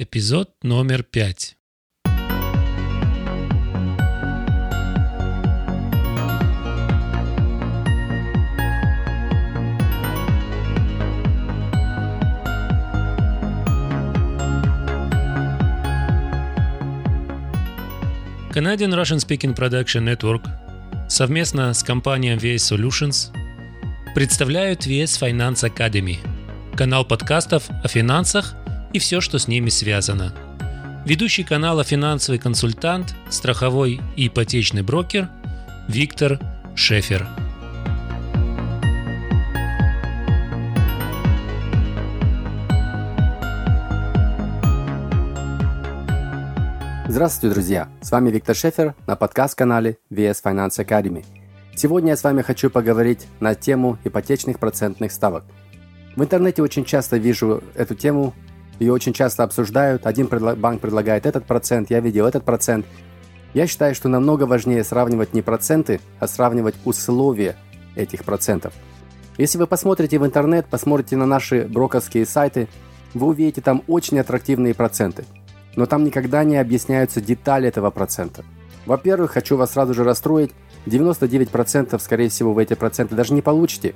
Эпизод номер пять. Canadian Russian Speaking Production Network совместно с компанией VS Solutions представляют VS Finance Academy, канал подкастов о финансах и все, что с ними связано. Ведущий канала финансовый консультант, страховой и ипотечный брокер Виктор Шефер. Здравствуйте, друзья! С вами Виктор Шефер на подкаст-канале VS Finance Academy. Сегодня я с вами хочу поговорить на тему ипотечных процентных ставок. В интернете очень часто вижу эту тему, ее очень часто обсуждают. Один банк предлагает этот процент, я видел этот процент. Я считаю, что намного важнее сравнивать не проценты, а сравнивать условия этих процентов. Если вы посмотрите в интернет, посмотрите на наши брокерские сайты, вы увидите там очень аттрактивные проценты – но там никогда не объясняются детали этого процента. Во-первых, хочу вас сразу же расстроить, 99% скорее всего вы эти проценты даже не получите.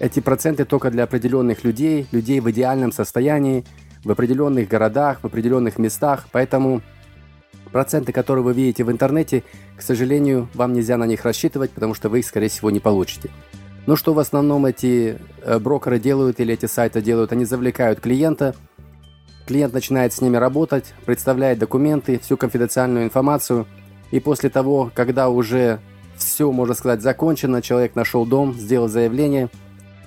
Эти проценты только для определенных людей, людей в идеальном состоянии, в определенных городах, в определенных местах, поэтому проценты, которые вы видите в интернете, к сожалению, вам нельзя на них рассчитывать, потому что вы их, скорее всего, не получите. Но что в основном эти э, брокеры делают или эти сайты делают? Они завлекают клиента – Клиент начинает с ними работать, представляет документы, всю конфиденциальную информацию, и после того, когда уже все, можно сказать, закончено, человек нашел дом, сделал заявление,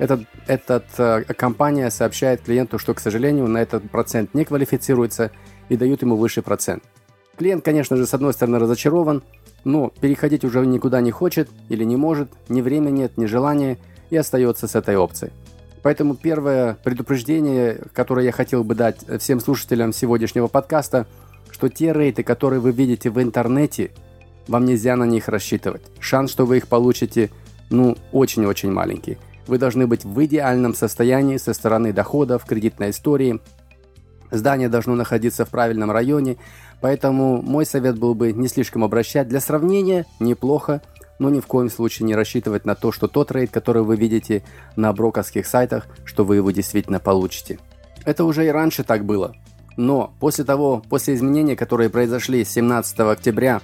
этот, этот э, компания сообщает клиенту, что, к сожалению, на этот процент не квалифицируется и дают ему высший процент. Клиент, конечно же, с одной стороны разочарован, но переходить уже никуда не хочет или не может, ни времени нет, ни желания, и остается с этой опцией. Поэтому первое предупреждение, которое я хотел бы дать всем слушателям сегодняшнего подкаста, что те рейты, которые вы видите в интернете, вам нельзя на них рассчитывать. Шанс, что вы их получите, ну, очень-очень маленький. Вы должны быть в идеальном состоянии со стороны доходов, кредитной истории. Здание должно находиться в правильном районе, поэтому мой совет был бы не слишком обращать. Для сравнения неплохо но ни в коем случае не рассчитывать на то, что тот рейд, который вы видите на брокерских сайтах, что вы его действительно получите. Это уже и раньше так было. Но после того, после изменений, которые произошли 17 октября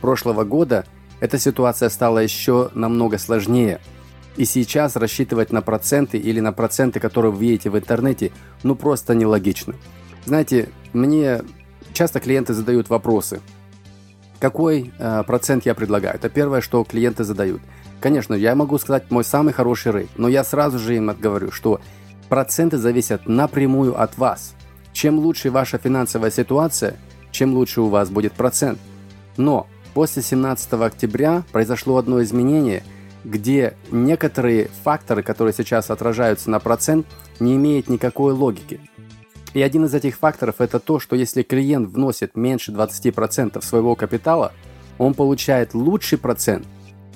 прошлого года, эта ситуация стала еще намного сложнее. И сейчас рассчитывать на проценты или на проценты, которые вы видите в интернете, ну просто нелогично. Знаете, мне часто клиенты задают вопросы – какой э, процент я предлагаю? Это первое, что клиенты задают. Конечно, я могу сказать мой самый хороший рейд, но я сразу же им говорю, что проценты зависят напрямую от вас. Чем лучше ваша финансовая ситуация, чем лучше у вас будет процент. Но после 17 октября произошло одно изменение, где некоторые факторы, которые сейчас отражаются на процент, не имеют никакой логики. И один из этих факторов это то, что если клиент вносит меньше 20% своего капитала, он получает лучший процент,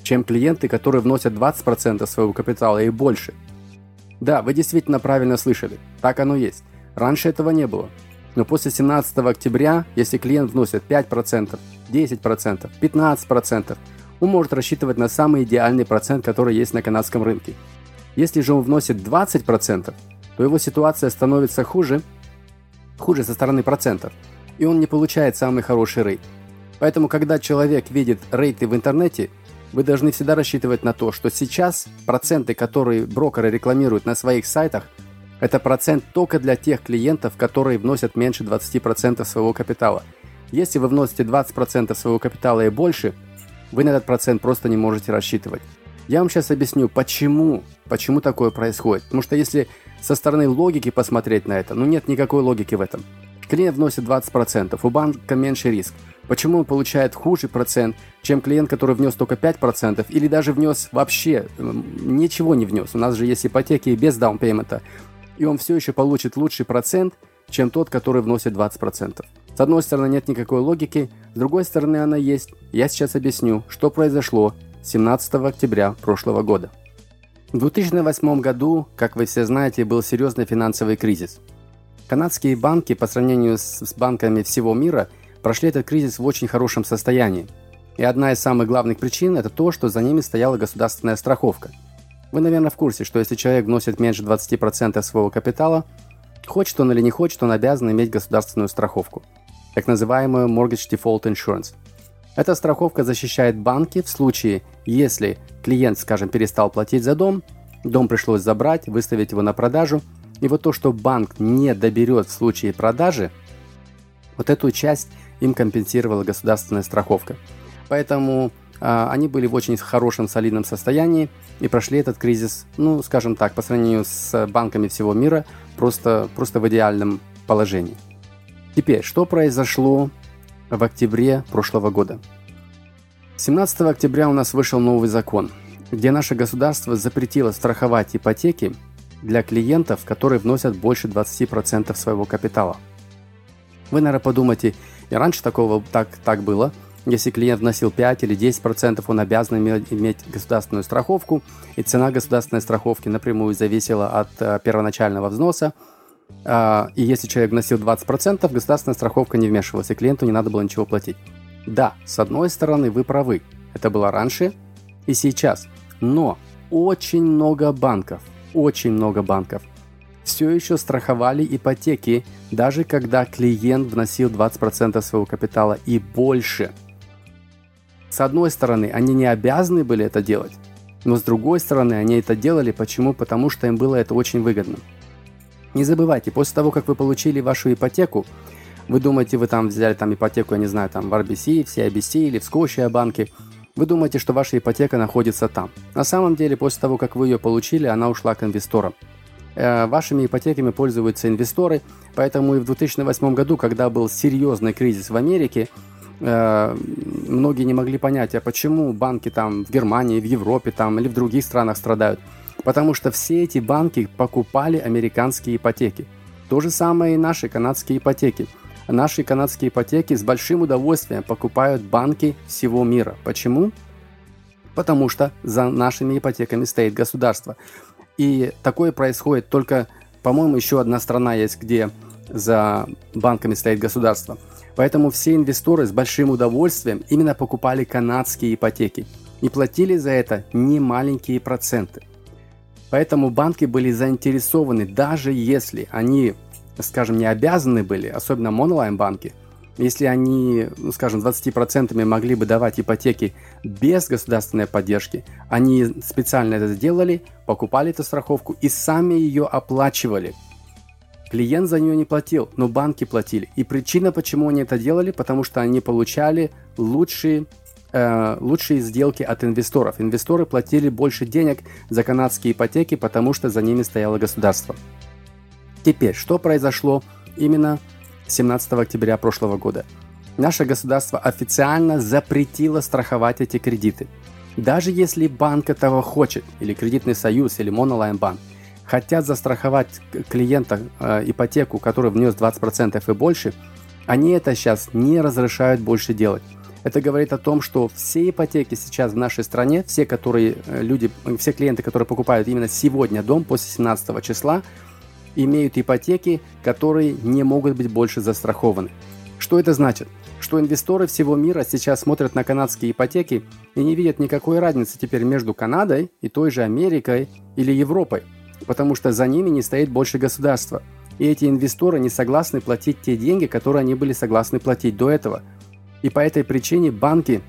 чем клиенты, которые вносят 20% своего капитала и больше. Да, вы действительно правильно слышали, так оно есть. Раньше этого не было. Но после 17 октября, если клиент вносит 5%, 10%, 15%, он может рассчитывать на самый идеальный процент, который есть на канадском рынке. Если же он вносит 20%, то его ситуация становится хуже – хуже со стороны процентов, и он не получает самый хороший рейт. Поэтому, когда человек видит рейты в интернете, вы должны всегда рассчитывать на то, что сейчас проценты, которые брокеры рекламируют на своих сайтах, это процент только для тех клиентов, которые вносят меньше 20% своего капитала. Если вы вносите 20% своего капитала и больше, вы на этот процент просто не можете рассчитывать. Я вам сейчас объясню, почему, почему такое происходит. Потому что если со стороны логики посмотреть на это, ну нет никакой логики в этом. Клиент вносит 20%, у банка меньше риск. Почему он получает хуже процент, чем клиент, который внес только 5%, или даже внес вообще, ничего не внес. У нас же есть ипотеки без даунпеймента. И он все еще получит лучший процент, чем тот, который вносит 20%. С одной стороны, нет никакой логики, с другой стороны, она есть. Я сейчас объясню, что произошло 17 октября прошлого года. В 2008 году, как вы все знаете, был серьезный финансовый кризис. Канадские банки по сравнению с банками всего мира прошли этот кризис в очень хорошем состоянии. И одна из самых главных причин – это то, что за ними стояла государственная страховка. Вы, наверное, в курсе, что если человек вносит меньше 20% своего капитала, хочет он или не хочет, он обязан иметь государственную страховку, так называемую Mortgage Default Insurance. Эта страховка защищает банки в случае, если клиент, скажем, перестал платить за дом, дом пришлось забрать, выставить его на продажу, и вот то, что банк не доберет в случае продажи, вот эту часть им компенсировала государственная страховка. Поэтому э, они были в очень хорошем, солидном состоянии и прошли этот кризис, ну, скажем так, по сравнению с банками всего мира, просто, просто в идеальном положении. Теперь, что произошло в октябре прошлого года. 17 октября у нас вышел новый закон, где наше государство запретило страховать ипотеки для клиентов, которые вносят больше 20% своего капитала. Вы, наверное, подумаете, и раньше такого так, так было. Если клиент вносил 5 или 10%, он обязан иметь, государственную страховку, и цена государственной страховки напрямую зависела от э, первоначального взноса – и если человек вносил 20%, государственная страховка не вмешивалась, и клиенту не надо было ничего платить. Да, с одной стороны, вы правы. Это было раньше и сейчас. Но очень много банков, очень много банков все еще страховали ипотеки, даже когда клиент вносил 20% своего капитала и больше. С одной стороны, они не обязаны были это делать, но с другой стороны, они это делали. Почему? Потому что им было это очень выгодно. Не забывайте, после того, как вы получили вашу ипотеку, вы думаете, вы там взяли там ипотеку, я не знаю, там в RBC, в CIBC или в Scotia банке, вы думаете, что ваша ипотека находится там. На самом деле, после того, как вы ее получили, она ушла к инвесторам. Э, вашими ипотеками пользуются инвесторы, поэтому и в 2008 году, когда был серьезный кризис в Америке, э, многие не могли понять, а почему банки там в Германии, в Европе там или в других странах страдают. Потому что все эти банки покупали американские ипотеки. То же самое и наши канадские ипотеки. Наши канадские ипотеки с большим удовольствием покупают банки всего мира. Почему? Потому что за нашими ипотеками стоит государство. И такое происходит только, по-моему, еще одна страна есть, где за банками стоит государство. Поэтому все инвесторы с большим удовольствием именно покупали канадские ипотеки и платили за это немаленькие проценты. Поэтому банки были заинтересованы, даже если они, скажем, не обязаны были, особенно монолайн банки, если они, ну, скажем, 20% могли бы давать ипотеки без государственной поддержки, они специально это сделали, покупали эту страховку и сами ее оплачивали. Клиент за нее не платил, но банки платили. И причина, почему они это делали, потому что они получали лучшие э, лучшие сделки от инвесторов. Инвесторы платили больше денег за канадские ипотеки, потому что за ними стояло государство. Теперь, что произошло именно 17 октября прошлого года? Наше государство официально запретило страховать эти кредиты. Даже если банк этого хочет, или кредитный союз, или монолайн банк, хотят застраховать клиента э, ипотеку, который внес 20% и больше, они это сейчас не разрешают больше делать. Это говорит о том, что все ипотеки сейчас в нашей стране, все, которые э, люди, все клиенты, которые покупают именно сегодня дом после 17 числа, имеют ипотеки, которые не могут быть больше застрахованы. Что это значит? Что инвесторы всего мира сейчас смотрят на канадские ипотеки и не видят никакой разницы теперь между Канадой и той же Америкой или Европой, потому что за ними не стоит больше государства. И эти инвесторы не согласны платить те деньги, которые они были согласны платить до этого – и по этой причине банки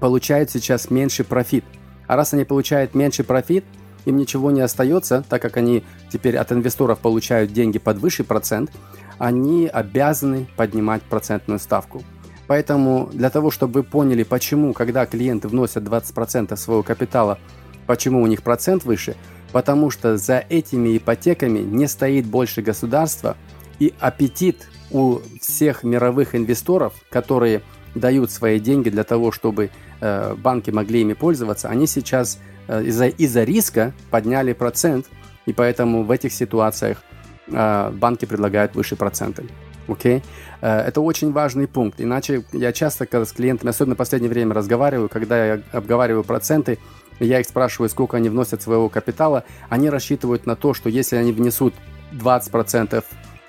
получают сейчас меньше профит. А раз они получают меньше профит, им ничего не остается, так как они теперь от инвесторов получают деньги под высший процент, они обязаны поднимать процентную ставку. Поэтому для того, чтобы вы поняли, почему, когда клиенты вносят 20% своего капитала, почему у них процент выше, потому что за этими ипотеками не стоит больше государства, и аппетит у всех мировых инвесторов, которые дают свои деньги для того, чтобы э, банки могли ими пользоваться, они сейчас э, из-за из риска подняли процент, и поэтому в этих ситуациях э, банки предлагают выше проценты. Окей? Okay? Э, это очень важный пункт. Иначе я часто когда с клиентами, особенно в последнее время разговариваю, когда я обговариваю проценты, я их спрашиваю, сколько они вносят своего капитала, они рассчитывают на то, что если они внесут 20%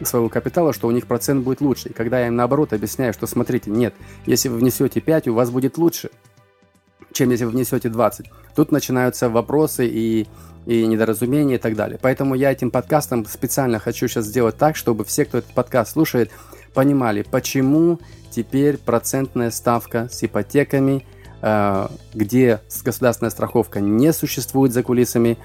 своего капитала, что у них процент будет лучше. И когда я им наоборот объясняю, что смотрите, нет, если вы внесете 5, у вас будет лучше, чем если вы внесете 20. Тут начинаются вопросы и, и недоразумения и так далее. Поэтому я этим подкастом специально хочу сейчас сделать так, чтобы все, кто этот подкаст слушает, понимали, почему теперь процентная ставка с ипотеками, э, где государственная страховка не существует за кулисами,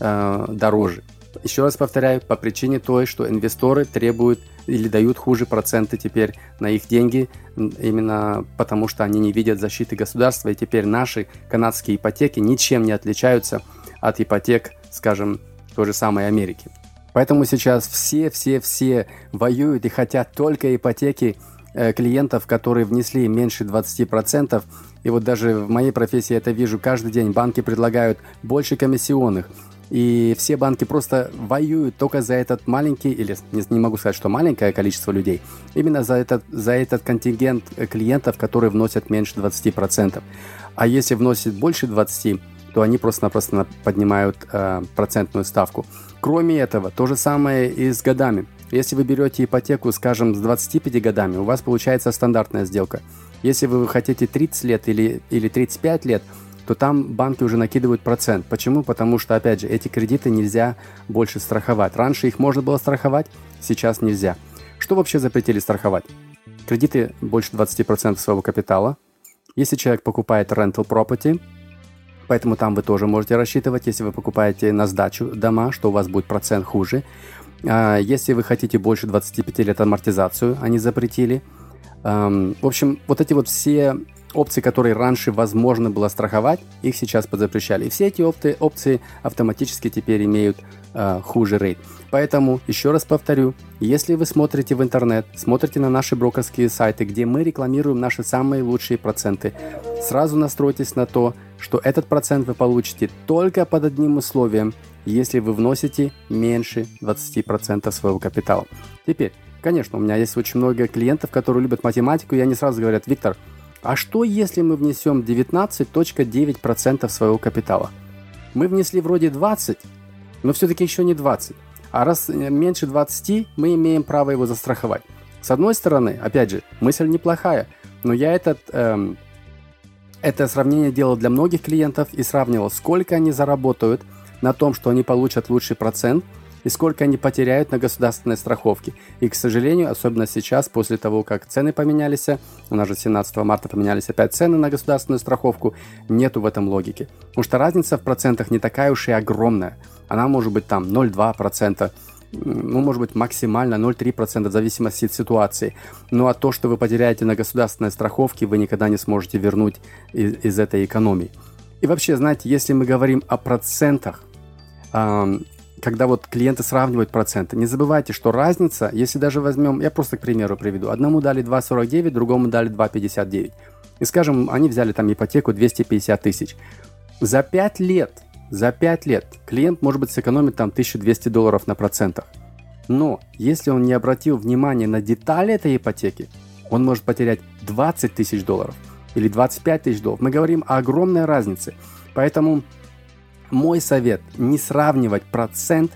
э, дороже. Еще раз повторяю, по причине той, что инвесторы требуют или дают хуже проценты теперь на их деньги, именно потому что они не видят защиты государства, и теперь наши канадские ипотеки ничем не отличаются от ипотек, скажем, той же самой Америки. Поэтому сейчас все-все-все воюют и хотят только ипотеки э, клиентов, которые внесли меньше 20%. И вот даже в моей профессии это вижу каждый день. Банки предлагают больше комиссионных. И все банки просто воюют только за этот маленький, или не, не могу сказать, что маленькое количество людей, именно за этот, за этот контингент клиентов, которые вносят меньше 20%. А если вносят больше 20%, то они просто-напросто поднимают э, процентную ставку. Кроме этого, то же самое и с годами. Если вы берете ипотеку, скажем, с 25 годами, у вас получается стандартная сделка. Если вы хотите 30 лет или, или 35 лет – то там банки уже накидывают процент. Почему? Потому что, опять же, эти кредиты нельзя больше страховать. Раньше их можно было страховать, сейчас нельзя. Что вообще запретили страховать? Кредиты больше 20% своего капитала. Если человек покупает rental property, поэтому там вы тоже можете рассчитывать, если вы покупаете на сдачу дома, что у вас будет процент хуже. А, если вы хотите больше 25 лет амортизацию, они запретили. В общем, вот эти вот все опции, которые раньше возможно было страховать, их сейчас подзапрещали. И все эти опции, опции автоматически теперь имеют э, хуже рейд. Поэтому, еще раз повторю, если вы смотрите в интернет, смотрите на наши брокерские сайты, где мы рекламируем наши самые лучшие проценты, сразу настройтесь на то, что этот процент вы получите только под одним условием, если вы вносите меньше 20% своего капитала. Теперь, конечно, у меня есть очень много клиентов, которые любят математику, и они сразу говорят, Виктор, а что, если мы внесем 19.9% своего капитала? Мы внесли вроде 20, но все-таки еще не 20. А раз э, меньше 20, мы имеем право его застраховать. С одной стороны, опять же, мысль неплохая, но я этот, эм, это сравнение делал для многих клиентов и сравнивал, сколько они заработают на том, что они получат лучший процент – и сколько они потеряют на государственной страховке. И, к сожалению, особенно сейчас, после того, как цены поменялись, у нас же 17 марта поменялись опять цены на государственную страховку, нету в этом логики. Потому что разница в процентах не такая уж и огромная. Она может быть там 0,2%, ну, может быть, максимально 0,3% в зависимости от ситуации. Ну, а то, что вы потеряете на государственной страховке, вы никогда не сможете вернуть из, из этой экономии. И вообще, знаете, если мы говорим о процентах, когда вот клиенты сравнивают проценты, не забывайте, что разница, если даже возьмем, я просто к примеру приведу, одному дали 2,49, другому дали 2,59. И скажем, они взяли там ипотеку 250 тысяч. За 5 лет, за 5 лет клиент, может быть, сэкономит там 1200 долларов на процентах. Но если он не обратил внимания на детали этой ипотеки, он может потерять 20 тысяч долларов или 25 тысяч долларов. Мы говорим о огромной разнице. Поэтому мой совет – не сравнивать процент,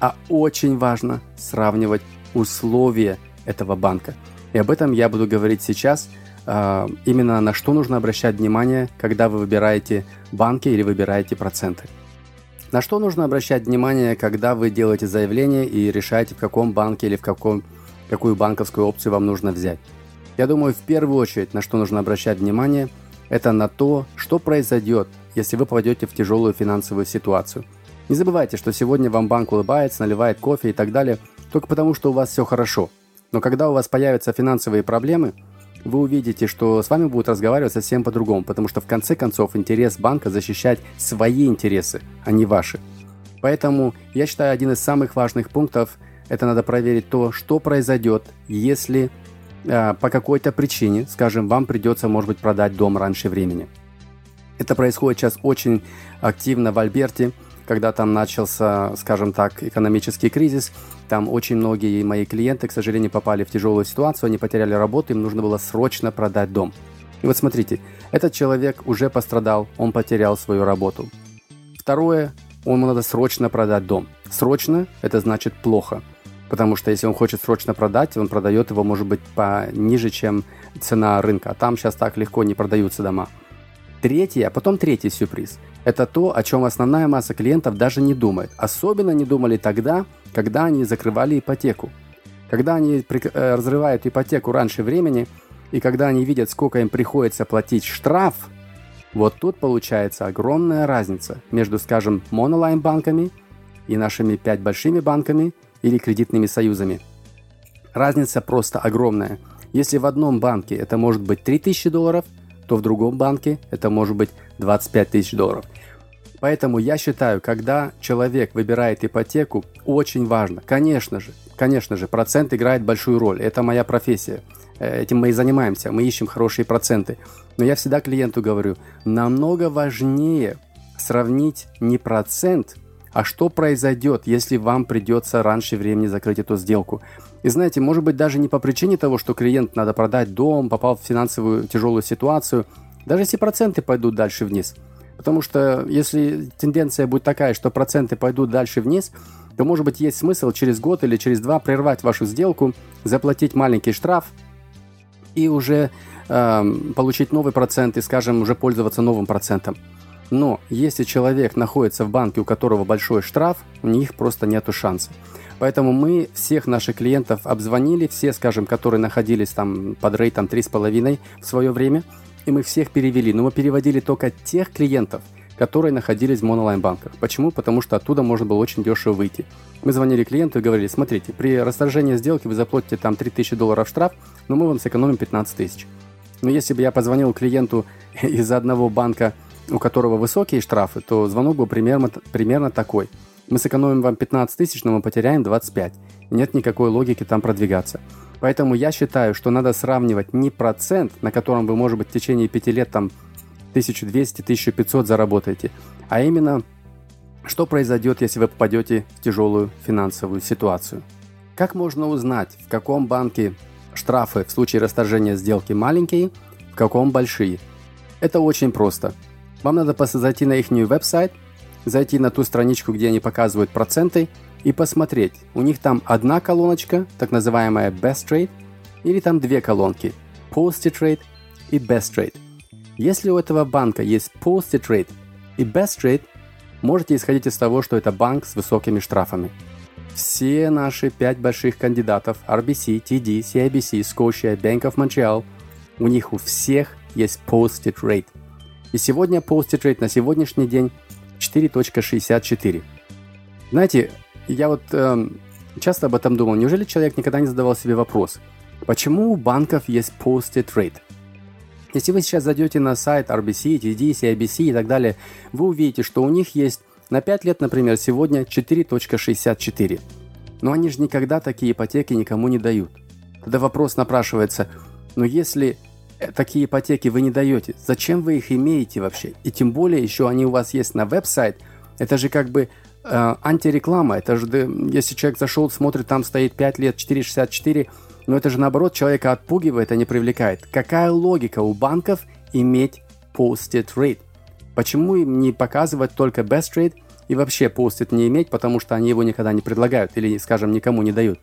а очень важно сравнивать условия этого банка. И об этом я буду говорить сейчас, а, именно на что нужно обращать внимание, когда вы выбираете банки или выбираете проценты. На что нужно обращать внимание, когда вы делаете заявление и решаете, в каком банке или в каком, какую банковскую опцию вам нужно взять. Я думаю, в первую очередь, на что нужно обращать внимание, это на то, что произойдет если вы попадете в тяжелую финансовую ситуацию. Не забывайте, что сегодня вам банк улыбается, наливает кофе и так далее, только потому, что у вас все хорошо. Но когда у вас появятся финансовые проблемы, вы увидите, что с вами будут разговаривать совсем по-другому, потому что в конце концов интерес банка защищать свои интересы, а не ваши. Поэтому я считаю, один из самых важных пунктов – это надо проверить то, что произойдет, если э, по какой-то причине, скажем, вам придется, может быть, продать дом раньше времени – это происходит сейчас очень активно в Альберте, когда там начался, скажем так, экономический кризис. Там очень многие мои клиенты, к сожалению, попали в тяжелую ситуацию, они потеряли работу, им нужно было срочно продать дом. И вот смотрите, этот человек уже пострадал, он потерял свою работу. Второе, ему надо срочно продать дом. Срочно – это значит плохо. Потому что если он хочет срочно продать, он продает его, может быть, по ниже, чем цена рынка. А там сейчас так легко не продаются дома. Третий, а потом третий сюрприз. Это то, о чем основная масса клиентов даже не думает. Особенно не думали тогда, когда они закрывали ипотеку. Когда они э, разрывают ипотеку раньше времени, и когда они видят, сколько им приходится платить штраф, вот тут получается огромная разница между, скажем, монолайн-банками и нашими пять большими банками или кредитными союзами. Разница просто огромная. Если в одном банке это может быть 3000 долларов, то в другом банке это может быть 25 тысяч долларов. Поэтому я считаю, когда человек выбирает ипотеку, очень важно, конечно же, конечно же, процент играет большую роль. Это моя профессия. Э, этим мы и занимаемся. Мы ищем хорошие проценты. Но я всегда клиенту говорю, намного важнее сравнить не процент, а что произойдет, если вам придется раньше времени закрыть эту сделку. И знаете, может быть даже не по причине того, что клиент надо продать дом, попал в финансовую тяжелую ситуацию, даже если проценты пойдут дальше вниз. Потому что если тенденция будет такая, что проценты пойдут дальше вниз, то, может быть, есть смысл через год или через два прервать вашу сделку, заплатить маленький штраф и уже э, получить новый процент и, скажем, уже пользоваться новым процентом. Но если человек находится в банке, у которого большой штраф, у них просто нету шанса. Поэтому мы всех наших клиентов обзвонили, все, скажем, которые находились там под рейтом 3,5 в свое время, и мы всех перевели. Но мы переводили только тех клиентов – которые находились в монолайн-банках. Почему? Потому что оттуда можно было очень дешево выйти. Мы звонили клиенту и говорили, смотрите, при расторжении сделки вы заплатите там 3000 долларов штраф, но мы вам сэкономим 15 тысяч. Но если бы я позвонил клиенту из одного банка, у которого высокие штрафы, то звонок был примерно, примерно такой. Мы сэкономим вам 15 тысяч, но мы потеряем 25. Нет никакой логики там продвигаться. Поэтому я считаю, что надо сравнивать не процент, на котором вы, может быть, в течение 5 лет там 1200-1500 заработаете, а именно, что произойдет, если вы попадете в тяжелую финансовую ситуацию. Как можно узнать, в каком банке штрафы в случае расторжения сделки маленькие, в каком большие? Это очень просто. Вам надо зайти на их веб-сайт, зайти на ту страничку, где они показывают проценты, и посмотреть. У них там одна колоночка, так называемая Best Rate, или там две колонки Posted Rate и Best Rate. Если у этого банка есть posted rate и best rate, можете исходить из того, что это банк с высокими штрафами. Все наши пять больших кандидатов RBC, TD, CIBC, Scotia, Bank of Montreal, у них у всех есть posted rate. И сегодня posted rate на сегодняшний день 4.64. Знаете, я вот э, часто об этом думал. Неужели человек никогда не задавал себе вопрос, почему у банков есть posted rate? Если вы сейчас зайдете на сайт RBC, TD, CIBC и так далее, вы увидите, что у них есть на 5 лет, например, сегодня 4.64. Но они же никогда такие ипотеки никому не дают. Тогда вопрос напрашивается, но если э, такие ипотеки вы не даете, зачем вы их имеете вообще? И тем более еще они у вас есть на веб-сайт, это же как бы э, антиреклама, это же, если человек зашел, смотрит, там стоит 5 лет 4,64, но это же наоборот человека отпугивает, а не привлекает. Какая логика у банков иметь posted rate? Почему им не показывать только best rate и вообще posted не иметь, потому что они его никогда не предлагают или, скажем, никому не дают?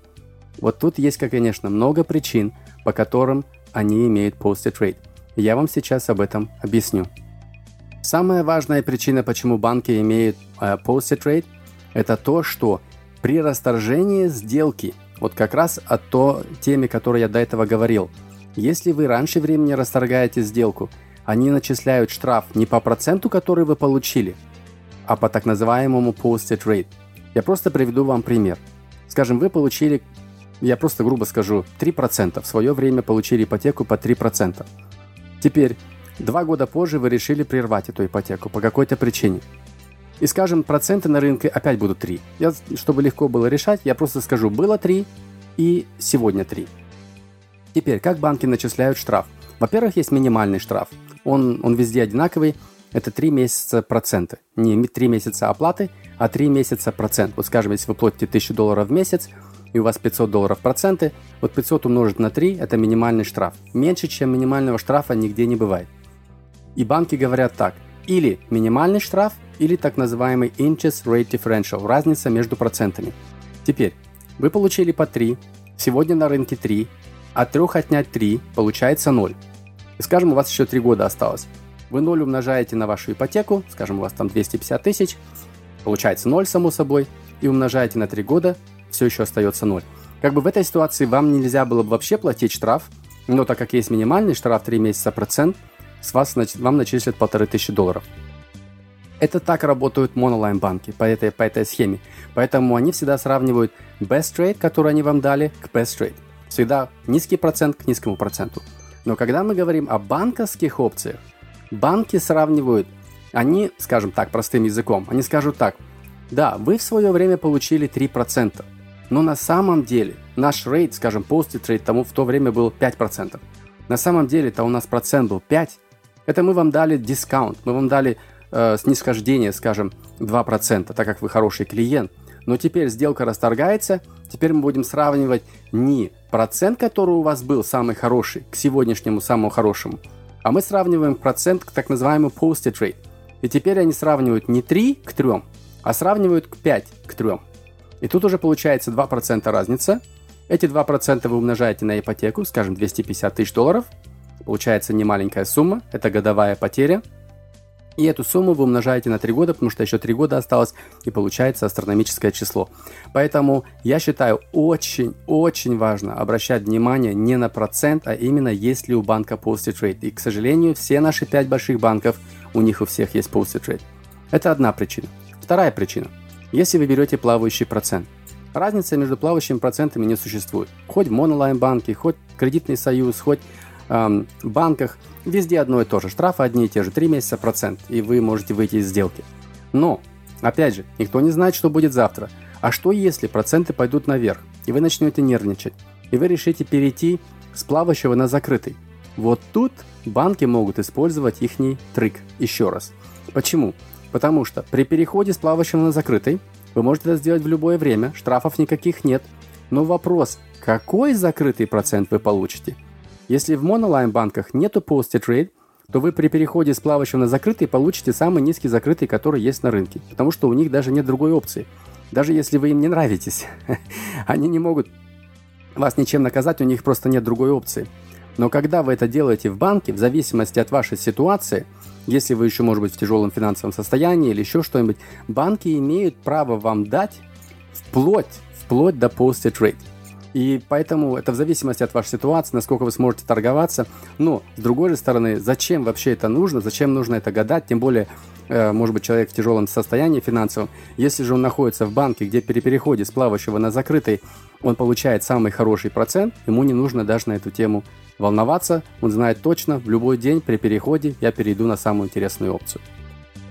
Вот тут есть, конечно, много причин, по которым они имеют posted rate. Я вам сейчас об этом объясню. Самая важная причина, почему банки имеют э, posted rate, это то, что при расторжении сделки – вот как раз о то теме, которой я до этого говорил. Если вы раньше времени расторгаете сделку, они начисляют штраф не по проценту, который вы получили, а по так называемому posted rate. Я просто приведу вам пример. Скажем, вы получили, я просто грубо скажу, 3%. В свое время получили ипотеку по 3%. Теперь, два года позже вы решили прервать эту ипотеку по какой-то причине. И скажем, проценты на рынке опять будут 3. Я, чтобы легко было решать, я просто скажу, было 3 и сегодня 3. Теперь, как банки начисляют штраф? Во-первых, есть минимальный штраф. Он, он везде одинаковый. Это 3 месяца проценты. Не 3 месяца оплаты, а 3 месяца процент. Вот скажем, если вы платите 1000 долларов в месяц, и у вас 500 долларов проценты, вот 500 умножить на 3 – это минимальный штраф. Меньше, чем минимального штрафа нигде не бывает. И банки говорят так – или минимальный штраф, или так называемый interest rate differential, разница между процентами. Теперь, Вы получили по 3, сегодня на рынке 3, от 3 отнять 3, получается 0. И скажем, у вас еще 3 года осталось. Вы 0 умножаете на вашу ипотеку, скажем, у вас там 250 тысяч, получается 0 само собой, и умножаете на 3 года, все еще остается 0. Как бы в этой ситуации вам нельзя было бы вообще платить штраф, но так как есть минимальный штраф 3 месяца процент, с вас вам начислят полторы тысячи долларов. Это так работают монолайн-банки по этой, по этой схеме. Поэтому они всегда сравнивают best rate, который они вам дали, к best rate. Всегда низкий процент к низкому проценту. Но когда мы говорим о банковских опциях, банки сравнивают, они, скажем так, простым языком, они скажут так, да, вы в свое время получили 3%, но на самом деле наш рейд, скажем, posted rate тому в то время был 5%. На самом деле-то у нас процент был 5. Это мы вам дали дискаунт, мы вам дали э, снисхождение, скажем, 2%, так как вы хороший клиент. Но теперь сделка расторгается, теперь мы будем сравнивать не процент, который у вас был самый хороший, к сегодняшнему самому хорошему, а мы сравниваем процент к так называемому posted rate. И теперь они сравнивают не 3 к 3, а сравнивают к 5 к 3. И тут уже получается 2% разница. Эти 2% вы умножаете на ипотеку, скажем, 250 тысяч долларов. Получается немаленькая сумма, это годовая потеря – и эту сумму вы умножаете на 3 года, потому что еще 3 года осталось, и получается астрономическое число. Поэтому я считаю очень-очень важно обращать внимание не на процент, а именно есть ли у банка posted rate. И, к сожалению, все наши 5 больших банков, у них у всех есть posted rate. Это одна причина. Вторая причина. Если вы берете плавающий процент, разницы между плавающими процентами не существует. Хоть в монолайн-банке, хоть кредитный союз, хоть эм, банках – Везде одно и то же. Штрафы одни и те же. 3 месяца процент, и вы можете выйти из сделки. Но, опять же, никто не знает, что будет завтра. А что если проценты пойдут наверх, и вы начнете нервничать, и вы решите перейти с плавающего на закрытый? Вот тут банки могут использовать их трик еще раз. Почему? Потому что при переходе с плавающего на закрытый вы можете это сделать в любое время, штрафов никаких нет. Но вопрос, какой закрытый процент вы получите – если в монолайн-банках нету posted rate, то вы при переходе с плавающего на закрытый получите самый низкий закрытый, который есть на рынке, потому что у них даже нет другой опции. Даже если вы им не нравитесь, они не могут вас ничем наказать, у них просто нет другой опции. Но когда вы это делаете в банке, в зависимости от вашей ситуации, если вы еще, может быть, в тяжелом финансовом состоянии или еще что-нибудь, банки имеют право вам дать вплоть, вплоть до posted rate. И поэтому это в зависимости от вашей ситуации, насколько вы сможете торговаться. Но, с другой же стороны, зачем вообще это нужно? Зачем нужно это гадать? Тем более, э, может быть, человек в тяжелом состоянии финансовом. Если же он находится в банке, где при переходе с плавающего на закрытый он получает самый хороший процент, ему не нужно даже на эту тему волноваться. Он знает точно, в любой день при переходе я перейду на самую интересную опцию.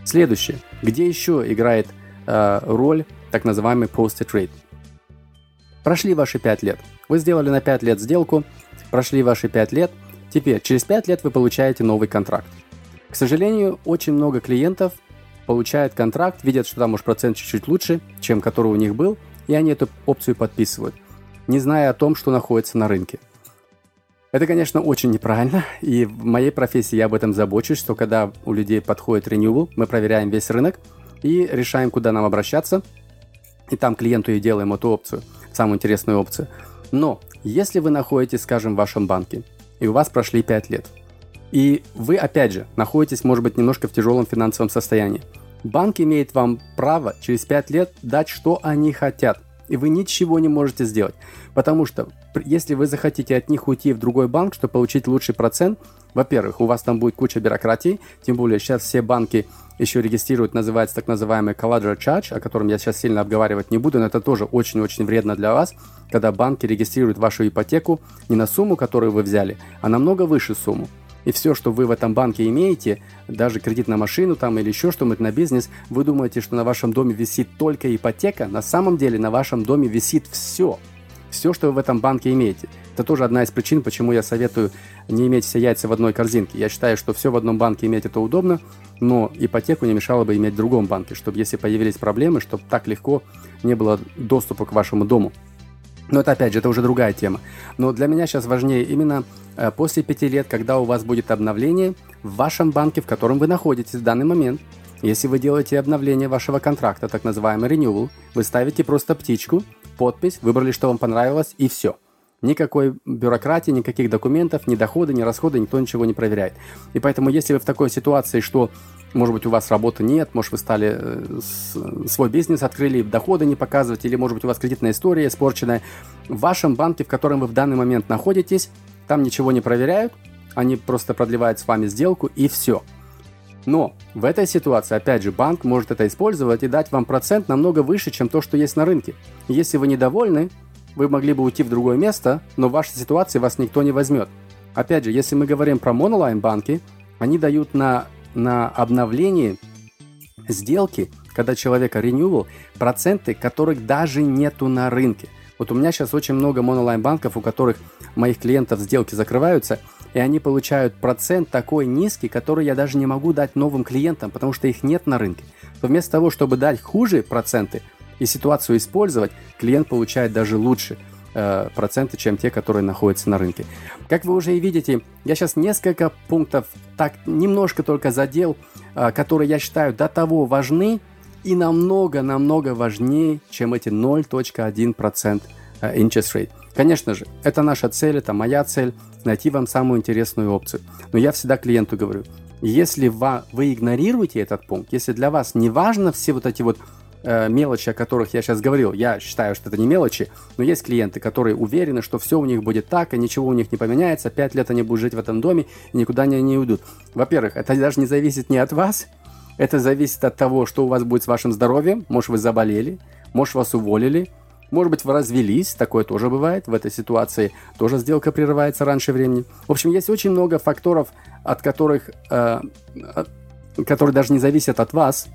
Следующее. Где еще играет э, роль так называемый posted rate? Прошли ваши 5 лет. Вы сделали на 5 лет сделку, прошли ваши 5 лет. Теперь, через 5 лет вы получаете новый контракт. К сожалению, очень много клиентов получают контракт, видят, что там уж процент чуть-чуть лучше, чем который у них был, и они эту опцию подписывают, не зная о том, что находится на рынке. Это, конечно, очень неправильно, и в моей профессии я об этом забочусь, что когда у людей подходит renewal, мы проверяем весь рынок и решаем, куда нам обращаться, и там клиенту и делаем эту опцию – самую интересную опцию. Но если вы находитесь, скажем, в вашем банке, и у вас прошли 5 лет, и вы, опять же, находитесь, может быть, немножко в тяжелом финансовом состоянии, банк имеет вам право через 5 лет дать, что они хотят, и вы ничего не можете сделать. Потому что если вы захотите от них уйти в другой банк, чтобы получить лучший процент, во-первых, у вас там будет куча бюрократии, тем более сейчас все банки еще регистрируют, называется так называемый collateral charge, о котором я сейчас сильно обговаривать не буду, но это тоже очень-очень вредно для вас, когда банки регистрируют вашу ипотеку не на сумму, которую вы взяли, а намного выше сумму. И все, что вы в этом банке имеете, даже кредит на машину там или еще что-нибудь на бизнес, вы думаете, что на вашем доме висит только ипотека, на самом деле на вашем доме висит все. Все, что вы в этом банке имеете. Это тоже одна из причин, почему я советую не иметь все яйца в одной корзинке. Я считаю, что все в одном банке иметь это удобно, но ипотеку не мешало бы иметь в другом банке, чтобы если появились проблемы, чтобы так легко не было доступа к вашему дому. Но это опять же, это уже другая тема. Но для меня сейчас важнее именно э, после пяти лет, когда у вас будет обновление в вашем банке, в котором вы находитесь в данный момент. Если вы делаете обновление вашего контракта, так называемый renewal, вы ставите просто птичку, подпись, выбрали, что вам понравилось, и все. Никакой бюрократии, никаких документов, ни доходы, ни расходы, никто ничего не проверяет. И поэтому, если вы в такой ситуации, что, может быть, у вас работы нет, может, вы стали э, свой бизнес открыли, доходы не показывать, или, может быть, у вас кредитная история испорченная, в вашем банке, в котором вы в данный момент находитесь, там ничего не проверяют, они просто продлевают с вами сделку и все. Но в этой ситуации, опять же, банк может это использовать и дать вам процент намного выше, чем то, что есть на рынке. Если вы недовольны, вы могли бы уйти в другое место, но в вашей ситуации вас никто не возьмет. Опять же, если мы говорим про монолайн банки, они дают на, на обновление сделки, когда человека renewal, проценты, которых даже нету на рынке. Вот у меня сейчас очень много монолайн банков, у которых моих клиентов сделки закрываются, и они получают процент такой низкий, который я даже не могу дать новым клиентам, потому что их нет на рынке. То вместо того, чтобы дать хуже проценты и ситуацию использовать, клиент получает даже лучше э, проценты, чем те, которые находятся на рынке. Как вы уже и видите, я сейчас несколько пунктов так немножко только задел, э, которые я считаю до того важны и намного-намного важнее, чем эти 0.1% э, interest rate. Конечно же, это наша цель, это моя цель, найти вам самую интересную опцию. Но я всегда клиенту говорю, если вы игнорируете этот пункт, если для вас не важно все вот эти вот э, мелочи, о которых я сейчас говорил, я считаю, что это не мелочи, но есть клиенты, которые уверены, что все у них будет так, и ничего у них не поменяется, пять лет они будут жить в этом доме и никуда не, не уйдут. Во-первых, это даже не зависит не от вас, это зависит от того, что у вас будет с вашим здоровьем, может вы заболели, может вас уволили, может быть, вы развелись, такое тоже бывает. В этой ситуации тоже сделка прерывается раньше времени. В общем, есть очень много факторов, от которых, э, которые даже не зависят от вас,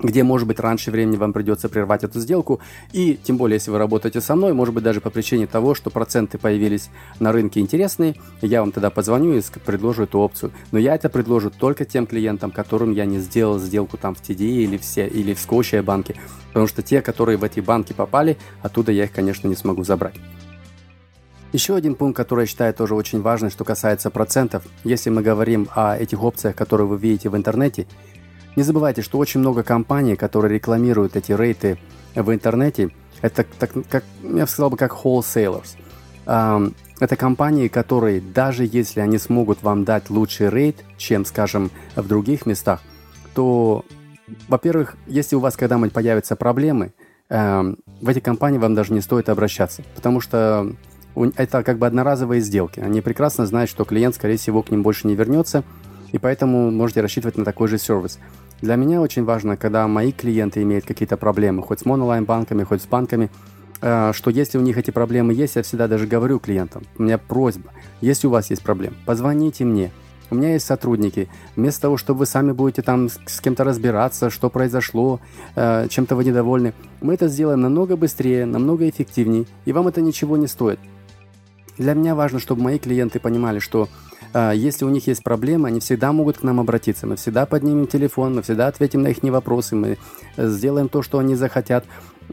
где, может быть, раньше времени вам придется прервать эту сделку. И тем более, если вы работаете со мной, может быть, даже по причине того, что проценты появились на рынке интересные, я вам тогда позвоню и предложу эту опцию. Но я это предложу только тем клиентам, которым я не сделал сделку там в TD или, все, или в Scotia банке. Потому что те, которые в эти банки попали, оттуда я их, конечно, не смогу забрать. Еще один пункт, который я считаю тоже очень важный, что касается процентов. Если мы говорим о этих опциях, которые вы видите в интернете, не забывайте, что очень много компаний, которые рекламируют эти рейты в интернете, это, так, как, я бы сказал бы, как wholesalers. Это компании, которые, даже если они смогут вам дать лучший рейт, чем, скажем, в других местах, то, во-первых, если у вас когда-нибудь появятся проблемы, в эти компании вам даже не стоит обращаться, потому что это как бы одноразовые сделки. Они прекрасно знают, что клиент, скорее всего, к ним больше не вернется, и поэтому можете рассчитывать на такой же сервис. Для меня очень важно, когда мои клиенты имеют какие-то проблемы, хоть с монолайн-банками, хоть с банками, э, что если у них эти проблемы есть, я всегда даже говорю клиентам, у меня просьба, если у вас есть проблемы, позвоните мне, у меня есть сотрудники. Вместо того, чтобы вы сами будете там с кем-то разбираться, что произошло, э, чем-то вы недовольны, мы это сделаем намного быстрее, намного эффективнее, и вам это ничего не стоит. Для меня важно, чтобы мои клиенты понимали, что если у них есть проблемы, они всегда могут к нам обратиться. Мы всегда поднимем телефон, мы всегда ответим на их вопросы, мы э, сделаем то, что они захотят.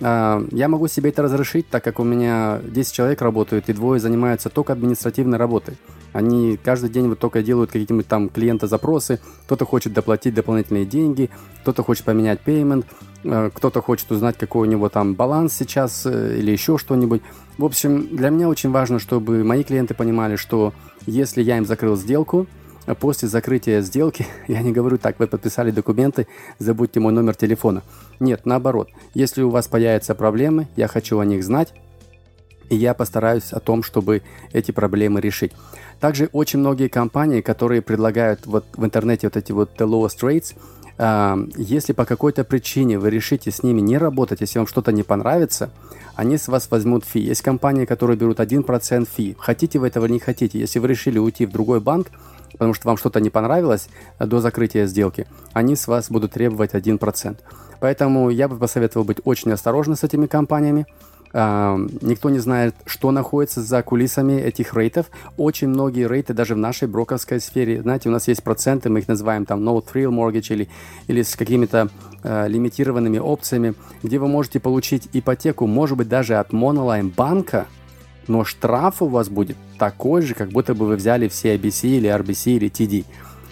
А, я могу себе это разрешить, так как у меня 10 человек работают, и двое занимаются только административной работой. Они каждый день вот только делают какие-нибудь там клиента запросы, кто-то хочет доплатить дополнительные деньги, кто-то хочет поменять payment, э, кто-то хочет узнать, какой у него там баланс сейчас э, или еще что-нибудь. В общем, для меня очень важно, чтобы мои клиенты понимали, что если я им закрыл сделку, после закрытия сделки, я не говорю так, вы подписали документы, забудьте мой номер телефона. Нет, наоборот. Если у вас появятся проблемы, я хочу о них знать, и я постараюсь о том, чтобы эти проблемы решить. Также очень многие компании, которые предлагают вот в интернете вот эти вот the lowest rates, э, если по какой-то причине вы решите с ними не работать, если вам что-то не понравится, они с вас возьмут фи. Есть компании, которые берут 1% фи. Хотите вы этого или не хотите. Если вы решили уйти в другой банк, потому что вам что-то не понравилось э, до закрытия сделки, они с вас будут требовать 1%. Поэтому я бы посоветовал быть очень осторожны с этими компаниями. Никто не знает, что находится за кулисами этих рейтов. Очень многие рейты даже в нашей брокерской сфере, знаете, у нас есть проценты, мы их называем там no thrill mortgage или, или с какими-то э, лимитированными опциями, где вы можете получить ипотеку, может быть, даже от Monoline банка, но штраф у вас будет такой же, как будто бы вы взяли все ABC или RBC или TD.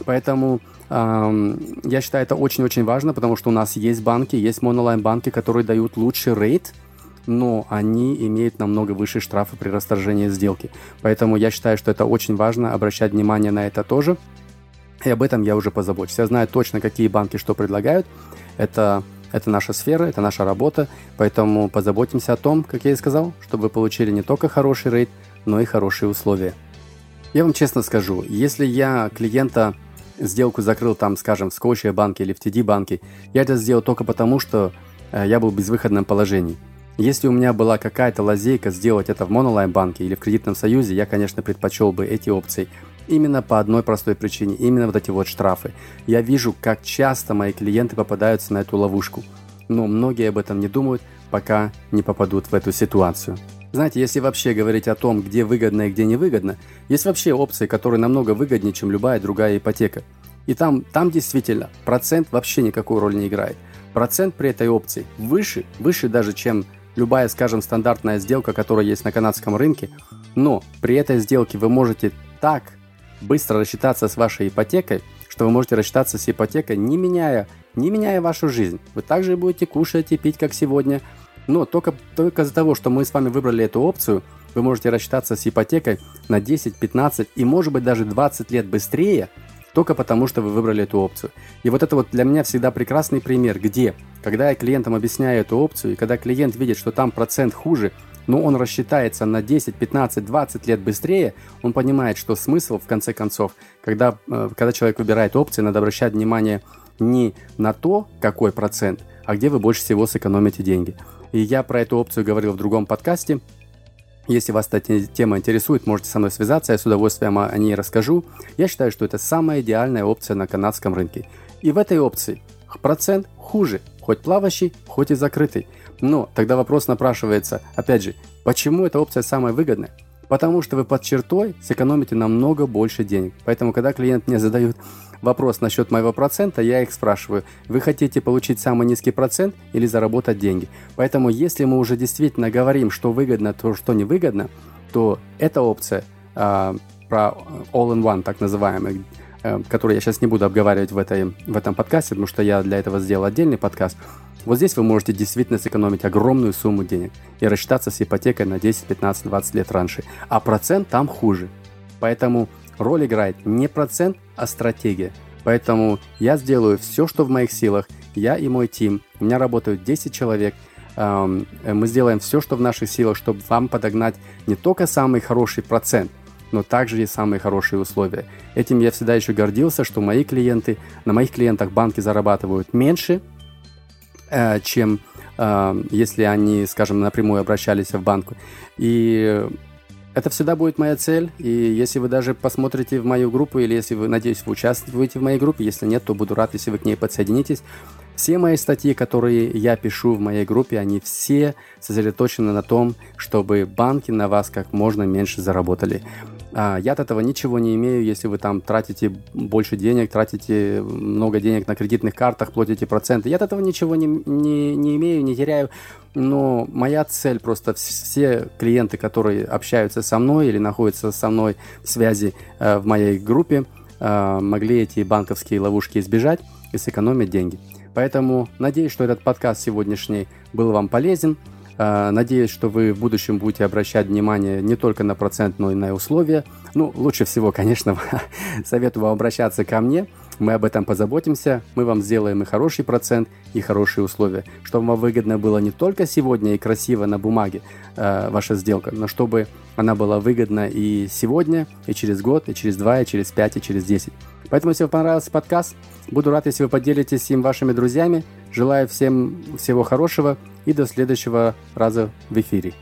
Поэтому эм, я считаю это очень-очень важно, потому что у нас есть банки, есть монолайн банки, которые дают лучший рейт – но они имеют намного выше штрафы при расторжении сделки. Поэтому я считаю, что это очень важно обращать внимание на это тоже. И об этом я уже позабочусь. Я знаю точно, какие банки что предлагают. Это, это наша сфера, это наша работа. Поэтому позаботимся о том, как я и сказал, чтобы вы получили не только хороший рейд, но и хорошие условия. Я вам честно скажу, если я клиента сделку закрыл там, скажем, в Scotia банке или в TD банке, я это сделал только потому, что э, я был в безвыходном положении. Если у меня была какая-то лазейка сделать это в Monolive банке или в кредитном союзе, я, конечно, предпочел бы эти опции. Именно по одной простой причине, именно вот эти вот штрафы. Я вижу, как часто мои клиенты попадаются на эту ловушку. Но многие об этом не думают, пока не попадут в эту ситуацию. Знаете, если вообще говорить о том, где выгодно и где невыгодно, есть вообще опции, которые намного выгоднее, чем любая другая ипотека. И там, там действительно процент вообще никакую роль не играет. Процент при этой опции выше, выше даже, чем любая, скажем, стандартная сделка, которая есть на канадском рынке. Но при этой сделке вы можете так быстро рассчитаться с вашей ипотекой, что вы можете рассчитаться с ипотекой, не меняя, не меняя вашу жизнь. Вы также будете кушать и пить, как сегодня – но только, только из-за того, что мы с вами выбрали эту опцию, вы можете рассчитаться с ипотекой на 10, 15 и может быть даже 20 лет быстрее, только потому что вы выбрали эту опцию. И вот это вот для меня всегда прекрасный пример, где, когда я клиентам объясняю эту опцию, и когда клиент видит, что там процент хуже, но он рассчитается на 10, 15, 20 лет быстрее, он понимает, что смысл, в конце концов, когда, э, когда человек выбирает опции, надо обращать внимание не на то, какой процент, а где вы больше всего сэкономите деньги. И я про эту опцию говорил в другом подкасте. Если вас эта тема интересует, можете со мной связаться, я с удовольствием о ней расскажу. Я считаю, что это самая идеальная опция на канадском рынке. И в этой опции процент хуже, хоть плавающий, хоть и закрытый. Но тогда вопрос напрашивается, опять же, почему эта опция самая выгодная? Потому что вы под чертой сэкономите намного больше денег. Поэтому, когда клиент мне задает вопрос насчет моего процента, я их спрашиваю, вы хотите получить самый низкий процент или заработать деньги? Поэтому если мы уже действительно говорим, что выгодно, то что невыгодно, то эта опция э, про all-in-one, так называемый, э, который я сейчас не буду обговаривать в, этой, в этом подкасте, потому что я для этого сделал отдельный подкаст, вот здесь вы можете действительно сэкономить огромную сумму денег и рассчитаться с ипотекой на 10, 15, 20 лет раньше. А процент там хуже. Поэтому роль играет не процент, а стратегия. Поэтому я сделаю все, что в моих силах. Я и мой тим. У меня работают 10 человек. Мы сделаем все, что в наших силах, чтобы вам подогнать не только самый хороший процент, но также и самые хорошие условия. Этим я всегда еще гордился, что мои клиенты, на моих клиентах банки зарабатывают меньше, э, чем э, если они, скажем, напрямую обращались в банк. И это всегда будет моя цель, и если вы даже посмотрите в мою группу, или если вы, надеюсь, вы участвуете в моей группе, если нет, то буду рад, если вы к ней подсоединитесь. Все мои статьи, которые я пишу в моей группе, они все сосредоточены на том, чтобы банки на вас как можно меньше заработали. А, я от этого ничего не имею, если вы там тратите больше денег, тратите много денег на кредитных картах, платите проценты. Я от этого ничего не, не, не имею, не теряю. Но моя цель просто все клиенты, которые общаются со мной или находятся со мной в связи э, в моей группе, э, могли эти банковские ловушки избежать и сэкономить деньги. Поэтому надеюсь, что этот подкаст сегодняшний был вам полезен. Э, надеюсь, что вы в будущем будете обращать внимание не только на процент, но и на условия. Ну, лучше всего, конечно, советую вам обращаться ко мне. Мы об этом позаботимся, мы вам сделаем и хороший процент, и хорошие условия, чтобы вам выгодно было не только сегодня и красиво на бумаге э, ваша сделка, но чтобы она была выгодна и сегодня, и через год, и через два, и через пять, и через десять. Поэтому, если вам понравился подкаст, буду рад, если вы поделитесь им вашими друзьями. Желаю всем всего хорошего и до следующего раза в эфире.